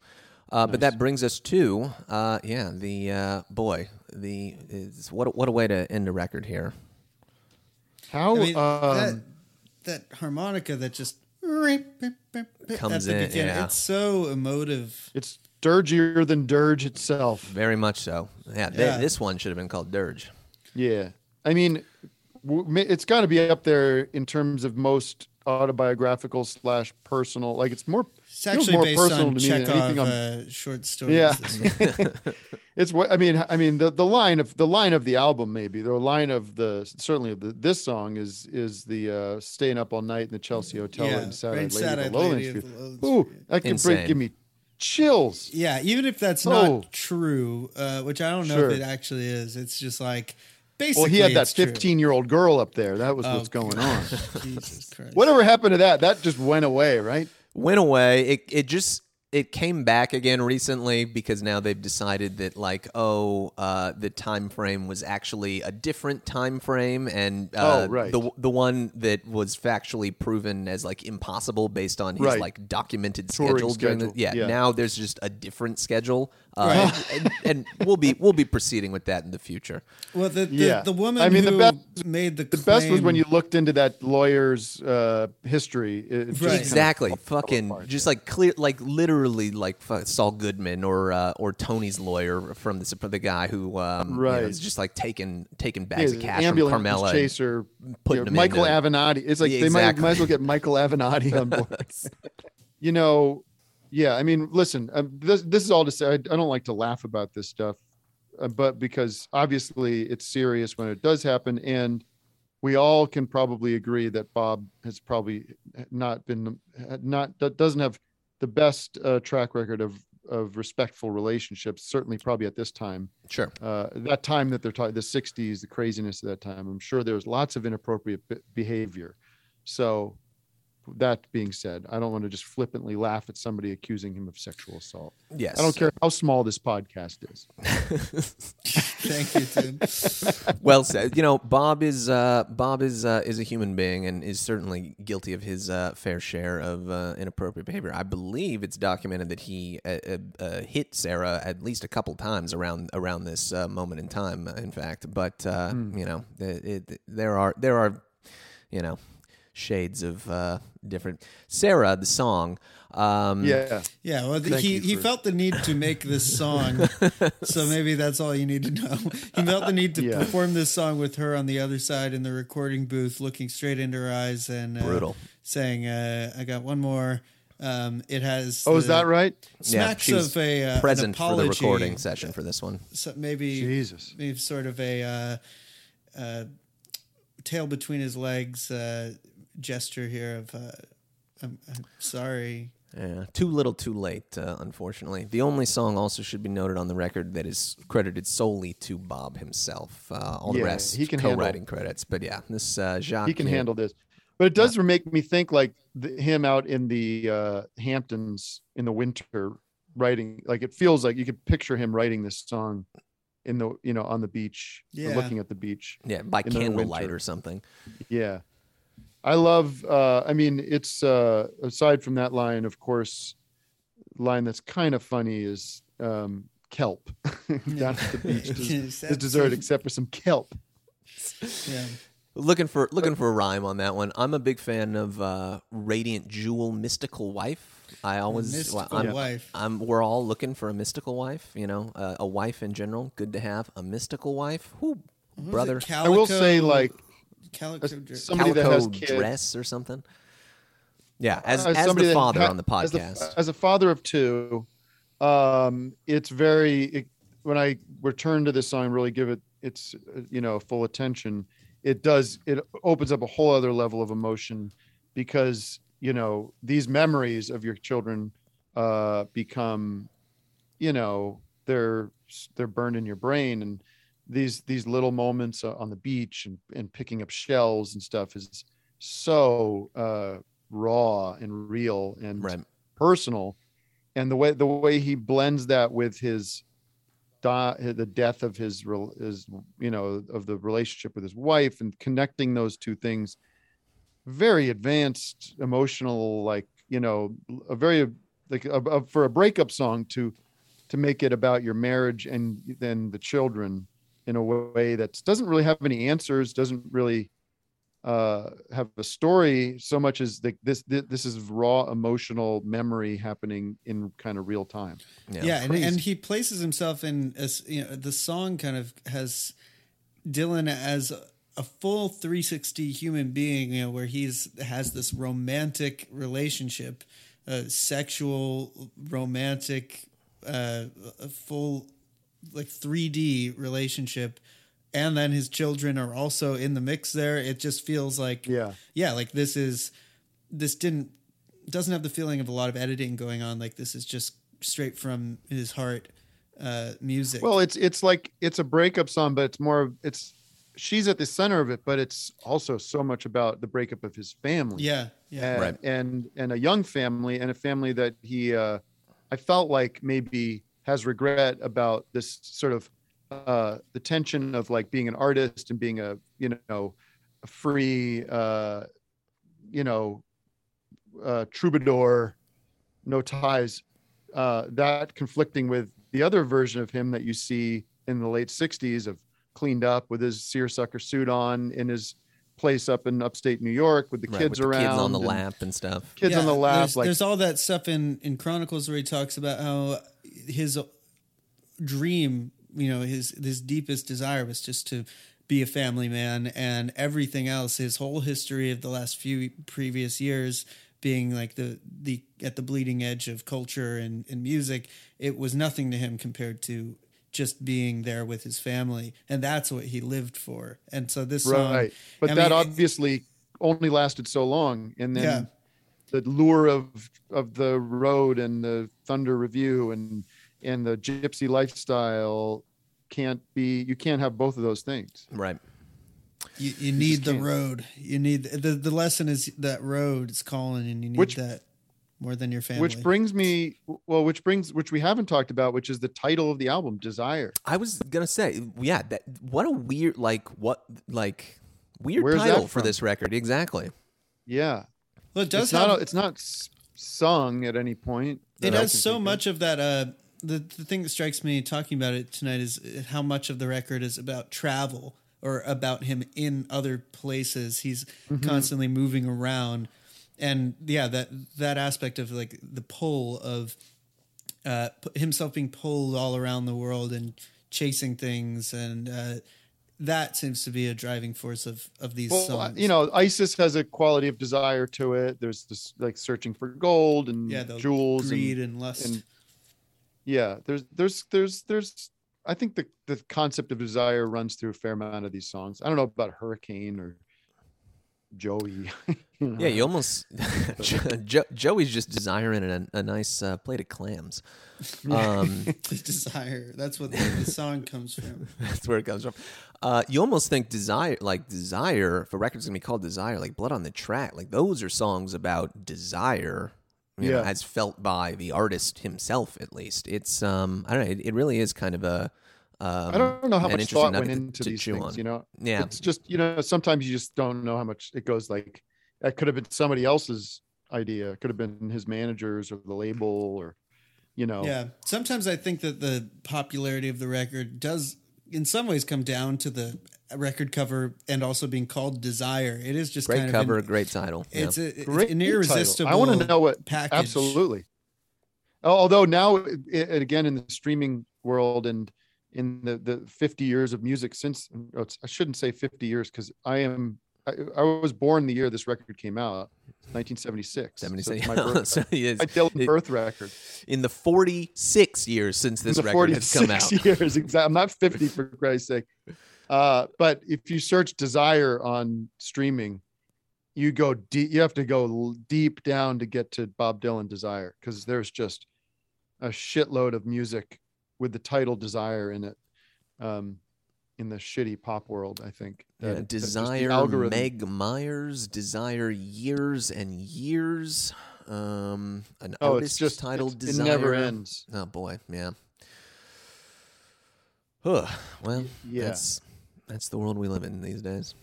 Uh, But that brings us to, uh, yeah, the uh, boy, the is, what a- what a way to end a record here. How I mean, um, that that harmonica that just Comes at the in, beginning, yeah. It's so emotive. it's dirgier than dirge itself. Very much so. Yeah, th- Yeah. this one should have been called Dirge. Yeah, I mean, it's got to be up there in terms of most autobiographical slash personal. Like it's more. It's actually more based personal on to me than Chekhov anything I'm- uh, short stories. Yeah. [LAUGHS] [LAUGHS] It's what I mean. I mean the, the line of the line of the album, maybe the line of the certainly of the, this song is is the uh, staying up all night in the Chelsea Hotel Yeah, and Sad right, Eyed Lady, Sad of Eyed the Lowlands Lady Street. the Lowlands Ooh, that can Insane. bring, give me chills. Yeah, even if that's Oh. not true, uh, which I don't know Sure. if it actually is. It's just like basically. Well, he had that 15 year old girl up there. That was what's Oh, going on. [LAUGHS] Jesus Christ. Whatever happened to that? That just went away, right? Went away. It it just it came back again recently because now they've decided that like oh uh, the time frame was actually a different time frame and uh, Oh, right. the the one that was factually proven as like impossible based on his Right. like documented Touring schedule during the yeah, yeah. now there's just a different schedule uh, and, and we'll be we'll be proceeding with that in the future Well, the the, Yeah. the woman I mean, the best- made the The best was when you looked into that lawyer's uh, history. It just Right. kind of Exactly. Fucking apart. just like clear, like literally, like fu- Saul Goodman or uh, or Tony's lawyer from the from the guy who um, you know, Right. is just like taking taking Yeah, bags of cash from ambulance Carmela. chaser, putting you know, him Michael into- Avenatti. It's like Yeah, they might, might as well get Michael Avenatti on board. [LAUGHS] you know, yeah. I mean, listen, um, this this is all to say. I, I don't like to laugh about this stuff, uh, but because obviously it's serious when it does happen, and we all can probably agree that Bob has probably not been not that doesn't have the best uh, track record of of respectful relationships. Certainly, probably at this time Sure. uh, that time that they're talking, the 60s, the craziness of that time, I'm sure there's lots of inappropriate be- behavior. So, that being said, I don't want to just flippantly laugh at somebody accusing him of sexual assault. Yes. I don't care how small this podcast is. [LAUGHS] Thank you, Tim. well said. You know, Bob is uh, Bob is uh, is a human being and is certainly guilty of his uh, fair share of uh, inappropriate behavior. I believe it's documented that he uh, uh, hit Sarah at least a couple times around around this uh, moment in time. In fact, but uh, Hmm. you know, it, it, there are there are you know shades of uh, different. Sarah, the song. Um, Yeah. Yeah, well, the, Thank he you he for- felt the need to make this song, [LAUGHS] so maybe that's all you need to know. He felt the need to Yeah. perform this song with her on the other side in the recording booth, looking straight into her eyes and uh, Brutal. saying, uh, "I got one more." Um, it has. Oh, is that right? yeah, Smacks she was of a uh, present for the recording session for this one. So maybe Jesus. maybe sort of a uh, uh, tail between his legs uh, gesture here of uh, I'm, I'm sorry. Yeah, too little, too late. Uh, unfortunately, the only song also should be noted on the record that is credited solely to Bob himself. Uh, all the rest, he can handle- co-writing credits. But yeah, this uh, Jacques. he can yeah, handle this. But it does make me think like the, him out in the uh, Hamptons in the winter writing. Like it feels like you could picture him writing this song in the you know on the beach, Yeah. looking at the beach. Yeah, by in the candlelight winter. or something. Yeah. I love uh I mean it's uh aside from that line of course line that's kind of funny is um kelp [LAUGHS] down at the beach [LAUGHS] is, is dessert except for some kelp. Yeah. Looking for looking for a rhyme on that one. I'm a big fan of uh, Radiant Jewel, Mystical Wife. I always, well, mystical I'm, wife. I'm, we're all looking for a mystical wife. You know, uh, a wife in general. Good to have a mystical wife. Whoo, What was it? brother, I will say like calico. as dr- somebody that has kids dress or something. Yeah, as, as as, the father ha- on the as the- podcast. As, a father of two, um, it's very it, when I return to this song, really give it its uh, you know full attention. It does it opens up a whole other level of emotion because you know these memories of your children uh, become you know they're they're burned in your brain and these these little moments uh, on the beach and, and picking up shells and stuff is so uh raw and real and right. personal. And the way the way he blends that with his the death of his you know of the relationship with his wife and connecting those two things. Very advanced emotional like you know a very like a, a- for a breakup song to to make it about your marriage and then the children in a way that doesn't really have any answers doesn't really uh have a story so much as like this thi- this is raw emotional memory happening in kind of real time Yeah. yeah, and, and he places himself in as you know the song kind of has Dylan as a, a full 360 human being you know where he's has this romantic relationship uh, sexual romantic uh, full like 3D relationship and then his children are also in the mix there. It just feels like yeah. yeah like this is this didn't doesn't have the feeling of a lot of editing going on. Like this is just straight from his heart uh music. Well it's it's like it's a breakup song but it's more of- it's she's at the center of it but it's also so much about the breakup of his family. Yeah yeah. And, Right. and and a young family and a family that he uh i felt like maybe has regret about this sort of uh the tension of like being an artist and being a you know a free uh you know uh troubadour no ties uh that conflicting with the other version of him that you see in the late 60s of cleaned up with his seersucker suit on in his place up in upstate new york with the Right, kids with the around kids on the lap and stuff. kids on the lap there's, like there's all that stuff in in chronicles where he talks about how his dream you know his his deepest desire was just to be a family man and everything else his whole history of the last few previous years being like the the at the bleeding edge of culture and, and music it was nothing to him compared to just being there with his family. And that's what he lived for. And so this song right. But I that mean, obviously only lasted so long. And then Yeah. The lure of of the road and the Thunder Revue and and the gypsy lifestyle can't be you can't have both of those things Right. You, you need the can't. road. You need the the lesson is that road is calling, and you need Which- that more than your family. which brings me well which brings which we haven't talked about which is the title of the album desire I was gonna say, yeah, that what a weird, like, what, like, weird Where's title for this record. Exactly. yeah well, it does it's have not it's not sung at any point it has so think of. much of that. Uh, the the thing that strikes me talking about it tonight is how much of the record is about travel or about him in other places. He's Mm-hmm. constantly moving around, and yeah, that that aspect of like the pull of uh, himself being pulled all around the world and chasing things, and uh, that seems to be a driving force of of these well, songs. you know, Isis has a quality of desire to it. There's this like searching for gold and yeah, jewels greed and, and, lust. and yeah, there's there's there's there's I think the the concept of desire runs through a fair amount of these songs. I don't know about Hurricane or Joey. [LAUGHS] you know? Yeah, you almost [LAUGHS] Jo- Jo- Joey's just desiring a, a nice uh, plate of clams. Um, [LAUGHS] desire. That's what the, the song comes from. that's where it comes from. Uh, you almost think desire, like desire, if a record's gonna be called desire, like blood on the track, like those are songs about desire. You know, Yeah. as felt by the artist himself, at least. It's um, I don't know. It, it really is kind of a. Um, I don't know how much thought went into to these chew things. on. You know, Yeah. it's just you know sometimes you just don't know how much it goes. Like that could have been somebody else's idea. It could have been his managers or the label or you know. Yeah. Sometimes I think that the popularity of the record does, in some ways, come down to the record cover and also being called Desire. It is just Great kind cover, of an, great title. yeah. it's, a, it's Great an title. irresistible. I want to know what package. absolutely. Although now, it, it- again, in the streaming world and in the, the 50 years of music since, oh, I shouldn't say 50 years because I am, I, I was born the year this record came out, 1976. So it's 76. my [LAUGHS] birth, So my it- birth record. in the 46 years since this record has come out. [LAUGHS] years. Exactly. I'm not 50 for [LAUGHS] Christ's sake. Uh, but if you search Desire on streaming, you go deep. You have to go deep down to get to Bob Dylan Desire because there's just a shitload of music with the title Desire in it. Um, in the shitty pop world, I think. Yeah, that- that the Desire Meg Myers, Desire Years and Years. Um, an Oh, artist it's just titled it's- Desire. It never ends. Oh boy, yeah. huh well, yeah. that's that's the world we live in these days.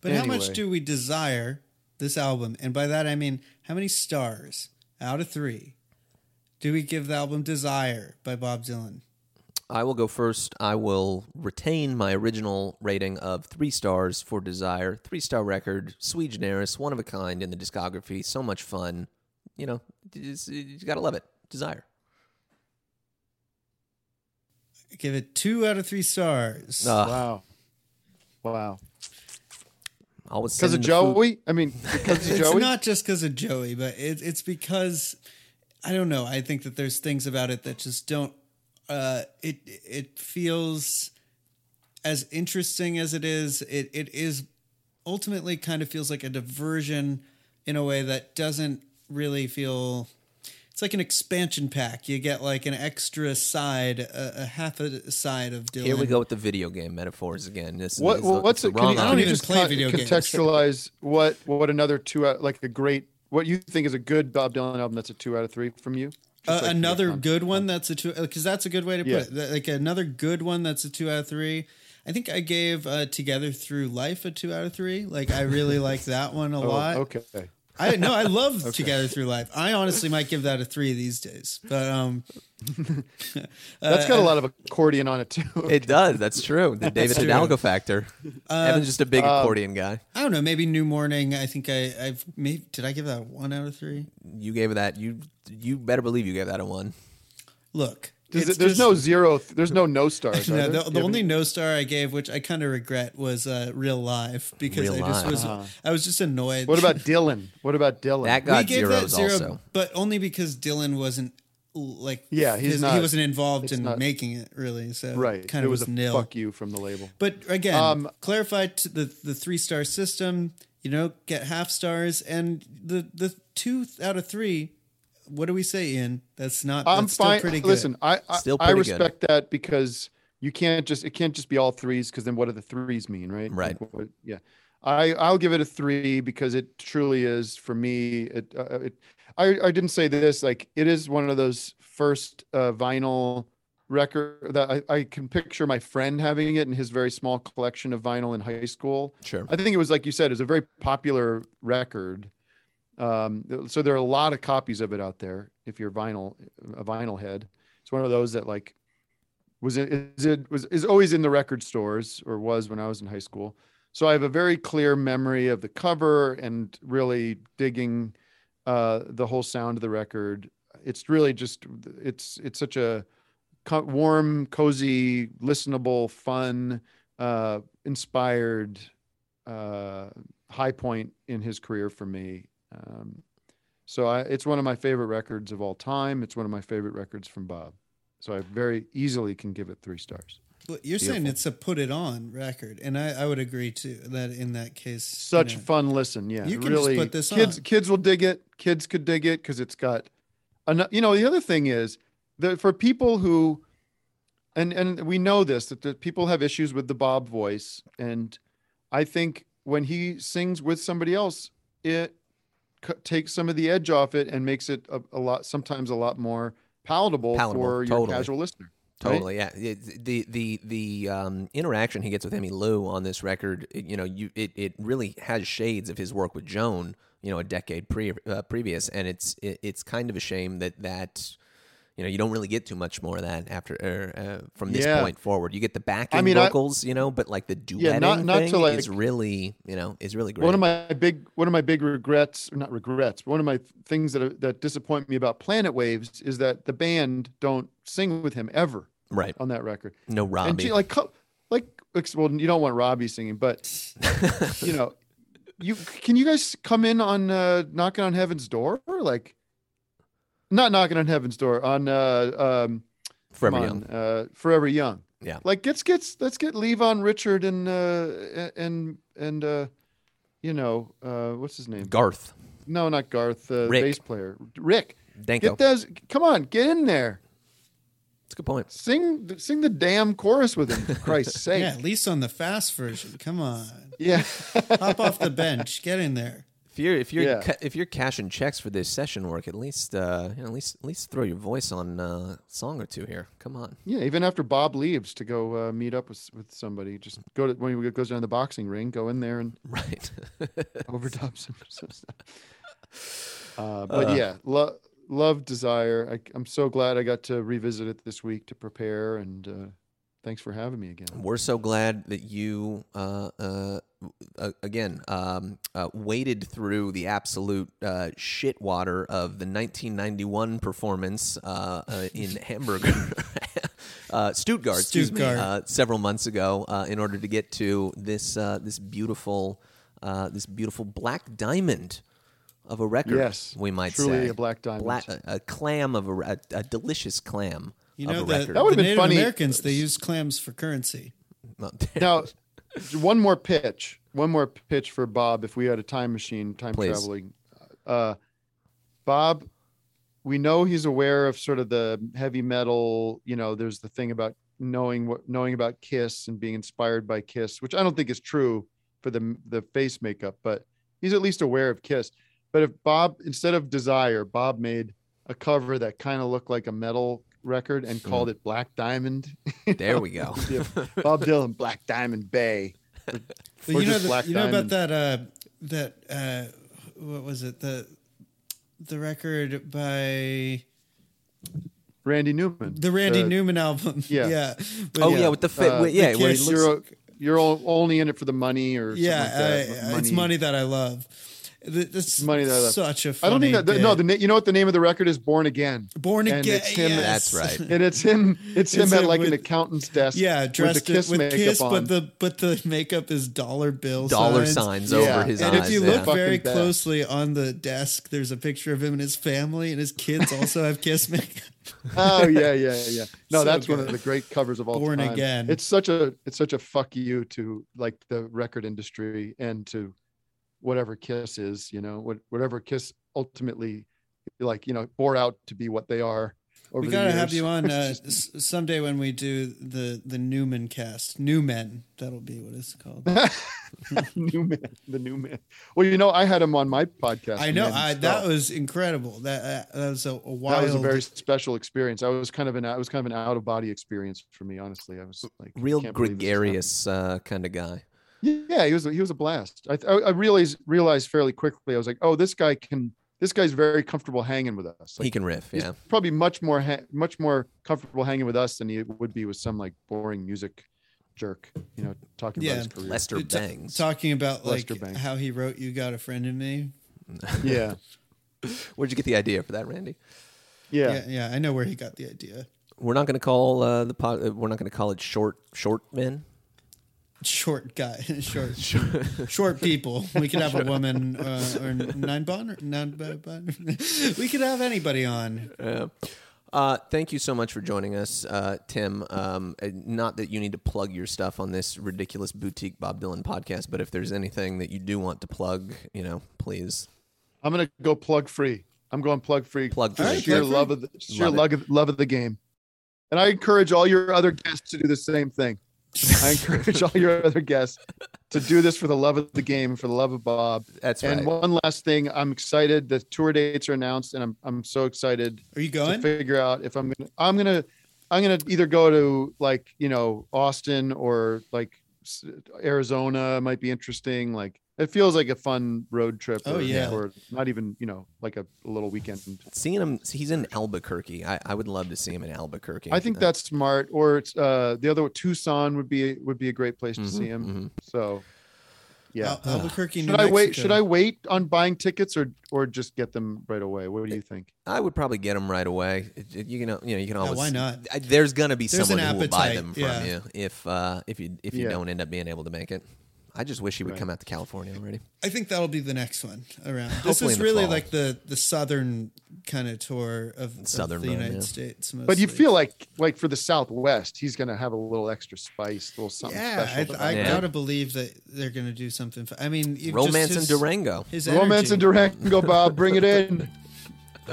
But how much do we desire this album? And by that I mean how many stars out of three do we give the album Desire by Bob Dylan? I will go first. I will retain my original rating of three stars for Desire. Three star record, sui generis, one of a kind in the discography. So much fun. You know, you, you gotta love it. Desire. Give it two out of three stars. Ugh, Wow. Wow. I was Because of sending the food- Joey? I mean, because of [LAUGHS] it's Joey? not just because of Joey, but it, it's because I don't know. I think that there's things about it that just don't. Uh, it it feels as interesting as it is. It it is ultimately kind of feels like a diversion in a way that doesn't really feel. It's like an expansion pack. You get like an extra side, a, a half a side of Dylan. Here we go with the video game metaphors again. This What, is what the, what's it? Can wrong you, I can don't you even just play con- video games. contextualize what what another two out like a great what you think is a good Bob Dylan album that's a two out of three from you? Uh, like another good one that's a two because that's a good way to put Yeah. it. Like another good one that's a two out of three. I think I gave uh, Together Through Life a two out of three. Like I really like that one a [LAUGHS] Oh, lot. okay. I no, I love Together Through Life. I honestly might give that a three these days. But um, [LAUGHS] That's got a lot of accordion on it too. [LAUGHS] It does. That's true. The David true. Hidalgo factor. Evan's just a big accordion guy. I don't know. Maybe New Morning. I think I I've maybe did I give that a one out of three? You gave that. You you better believe you gave that a one. Look, Does it's it, there's just- no zero. There's no no stars. [LAUGHS] No, the, the only any- no star I gave, which I kind of regret, was uh, Real Live because Real I just Live. was I was just annoyed. What about [LAUGHS] Dylan? What about Dylan? That we got gave zeros that zero, also. but only because Dylan wasn't like Yeah, he's his- not- he wasn't involved in not- making it really. So right. kind it of was, was, a nil. fuck you from the label. But again, Um, clarify to the the three star system. You know, get half stars, and the the two out of three. What do we say, Ian? That's not. I'm that's still fine. pretty good. Listen, I I, Still I pretty good. respect that because you can't just it can't just be all threes because then what do the threes mean, right? Right. Like, what- yeah. I I'll give it a three because it truly is for me. It uh, it I I didn't say this like it is one of those first uh, vinyl record that I, I can picture my friend having it in his very small collection of vinyl in high school. Sure. I think it was like you said, it was a very popular record. Um, so there are a lot of copies of it out there. If you're vinyl, a vinyl head, it's one of those that like was it is it was is always in the record stores or was when I was in high school. So I have a very clear memory of the cover and really digging uh, the whole sound of the record. It's really just it's it's such a warm, cozy, listenable, fun, uh, inspired uh, high point in his career for me. Um, so I, it's one of my favorite records of all time. It's one of my favorite records from Bob. So I very easily can give it three stars. Well, you're saying it's a put it on record, and I, I would agree too that in that case, Such you know, fun listen. Yeah, You can just really. put this kids on. kids will dig it. Kids could dig it because it's got. Enough, you know, the other thing is that for people who, and and we know this that the people have issues with the Bob voice, and I think when he sings with somebody else, it c- takes some of the edge off it and makes it a, a lot sometimes a lot more palatable, Palatable, for your totally. casual listener. right? Totally, yeah. It- the the the um, interaction he gets with Emmylou on this record, it- you know, you it, it really has shades of his work with Joan, you know, a decade pre uh, previous, and it's it, it's kind of a shame that that you know you don't really get too much more of that after er, uh, from this Yeah. point forward. You get the backing mean, I- vocals, you know, but like the duetting Yeah, not- not thing like- is really you know is really great. One of my big one of my big regrets, or not regrets, but one of my things that that disappoint me about Planet Waves is that the band don't sing with him ever right, on that record. no And Robbie. like like well, you don't want Robbie singing, but [LAUGHS] you know, you can you guys come in on uh, knocking on heaven's door like not knocking on heaven's door on uh um Forever come Young. on, uh forever young Yeah. like let's get let's get Levon Richard and uh and and uh you know uh what's his name Garth, no not Garth uh, Rick. bass player Rick Danko. get those come on get in there That's a good point. sing sing the damn chorus with him for Christ's [LAUGHS] sake yeah, at least on the fast version. Come on, yeah hop off the bench, get in there. If you're if you're Yeah. ca- if you're cashing checks for this session work, at least uh, you know, at least at least throw your voice on uh, a song or two here. Come on. Yeah, even after Bob leaves to go uh, meet up with with somebody, just go to when he goes down the boxing ring, go in there and [LAUGHS] Right. [LAUGHS] overdub some, some stuff. [LAUGHS] Uh, but yeah, lo- love Desire. I, I'm so glad I got to revisit it this week to prepare, and uh, thanks for having me again. We're so glad that you uh, uh, again um, uh, waded through the absolute uh, shit water of the 1991 performance uh, uh, in [LAUGHS] Hamburg. [LAUGHS] Uh, Stuttgart, excuse me, uh, several months ago, uh, in order to get to this uh, this beautiful uh, this beautiful black diamond of a record. Yes, we might truly say a black diamond. Black- a, a clam of a, a, a delicious clam. You of know a that. That would've been Native funny. Americans they use clams for currency. [LAUGHS] Now, one more pitch. One more pitch for Bob. If we had a time machine, time Please. traveling, uh, Bob, we know he's aware of sort of the heavy metal. You know, there's the thing about knowing what knowing about Kiss and being inspired by Kiss, which I don't think is true for the the face makeup, but he's at least aware of Kiss. But if Bob, instead of Desire, Bob made a cover that kind of looked like a metal record and called it Black Diamond. [LAUGHS] there we go. Bob Dylan, Black Diamond Bay. Or But you know, the, Black you know about that uh, that uh, what was it the the record by Randy Newman. the Randy Uh, Newman album? yeah. [LAUGHS] yeah. But Oh yeah, with the fit. Uh, yeah, the where Kiss- You're you're only in it for the money or yeah, something like that. I- it's money that I love. Th- That's Money that I love. such a. I Funny don't think that the, no. The na- you know what the name of the record is? Born Again. Born Again. and Again. it's him- yes. That's right. [LAUGHS] And it's him. It's him It's at him like an accountant's desk. Yeah, with dressed the with Kiss Kiss, makeup on. but the but the [LAUGHS] makeup is dollar bill dollar signs. signs Yeah. over his And eyes. And if you yeah. look very Fucking bad. closely on the desk, there's a picture of him and his family, and his kids also have Kiss [LAUGHS] makeup. oh yeah, yeah, yeah. No, So that's one of the great covers of all Born time. Again. It's such a it's such a fuck you to like the record industry and to whatever Kiss is. You know, what whatever Kiss ultimately like. You know, bore out to be what they are. Over we the gotta have years. you on uh, [LAUGHS] someday when we do the the Newman cast, New Men. That'll be what it's called. [LAUGHS] new man, the new man. Well, you know, I had him on my podcast. I know I, that was incredible. That uh, that was a, a wild. that was a very special experience. I was kind of an I was kind of an out of body experience for me, honestly. I was like real can't believe this is happening. gregarious uh, kind of guy. Yeah, he was a, he was a blast. I I, I realized realized fairly quickly. I was like, oh, this guy can. This guy's very comfortable hanging with us. he can riff, he's yeah. probably much more ha- much more comfortable hanging with us than he would be with some like boring music jerk. You know, talking Yeah. about his career. Lester Ta- Bangs. talking about like Lester Bangs. how he wrote "You Got a Friend in Me." [LAUGHS] yeah, Where'd you get the idea for that, Randy? yeah, Yeah, yeah, I know where he got the idea. We're not going to call uh, the pod, uh, we're not going to call it short short men. Short guy, [LAUGHS] [LAUGHS] short, short people. We could have a woman uh, or nine bon nine bon. [LAUGHS] We could have anybody on. Uh, Uh, thank you so much for joining us, uh, Tim. Um, uh, not that you need to plug your stuff on this ridiculous boutique Bob Dylan podcast, but if there's anything that you do want to plug, you know, please I'm gonna go plug free. I'm going plug free. plug. All right, free. sheer plug love of the sheer Love love of, love of the game. And I encourage all your other guests to do the same thing. [LAUGHS] I encourage all your other guests to do this for the love of the game, for the love of Bob. That's and right. one last thing, I'm excited. The tour dates are announced, and I'm I'm so excited Are you going? to going? figure out if I'm gonna I'm gonna I'm gonna either go to like you know Austin or like s- Arizona might be interesting. Like it feels like a fun road trip. Oh, or, yeah. or not even you know like a, a little weekend. Seeing him, he's in Albuquerque. I, I would love to see him in Albuquerque. I think Uh, that's smart. Or it's uh the other Tucson would be would be a great place to mhm, see him. mhm. So yeah. Al- Albuquerque, New should I wait? Should I wait on buying tickets or or just get them right away? What do you think? I would probably get them right away. It- it- you know, you know, you can always. why not? I- There's gonna be There's someone who will buy them from yeah. you if uh, if you if you Yeah. don't end up being able to make it. I just wish he would Right. come out to California already. I think that'll be the next one around. This Hopefully is in the really fall. like the the southern kind of tour of, of Southern the run, United yeah. States. Mostly. But you feel like like for the Southwest, he's gonna have a little extra spice, a little something yeah, special. I, I Yeah. gotta believe that they're gonna do something. For, I mean, you- just Romance his- in Durango. His Romance and. Durango, Bob, bring it in. [LAUGHS]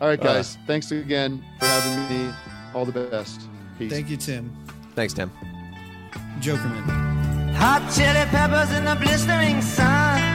All Uh. guys. thanks again for having me. All the best. Peace. Thank you, Tim. Thanks, Tim. Jokerman. Hot chili peppers in the blistering sun.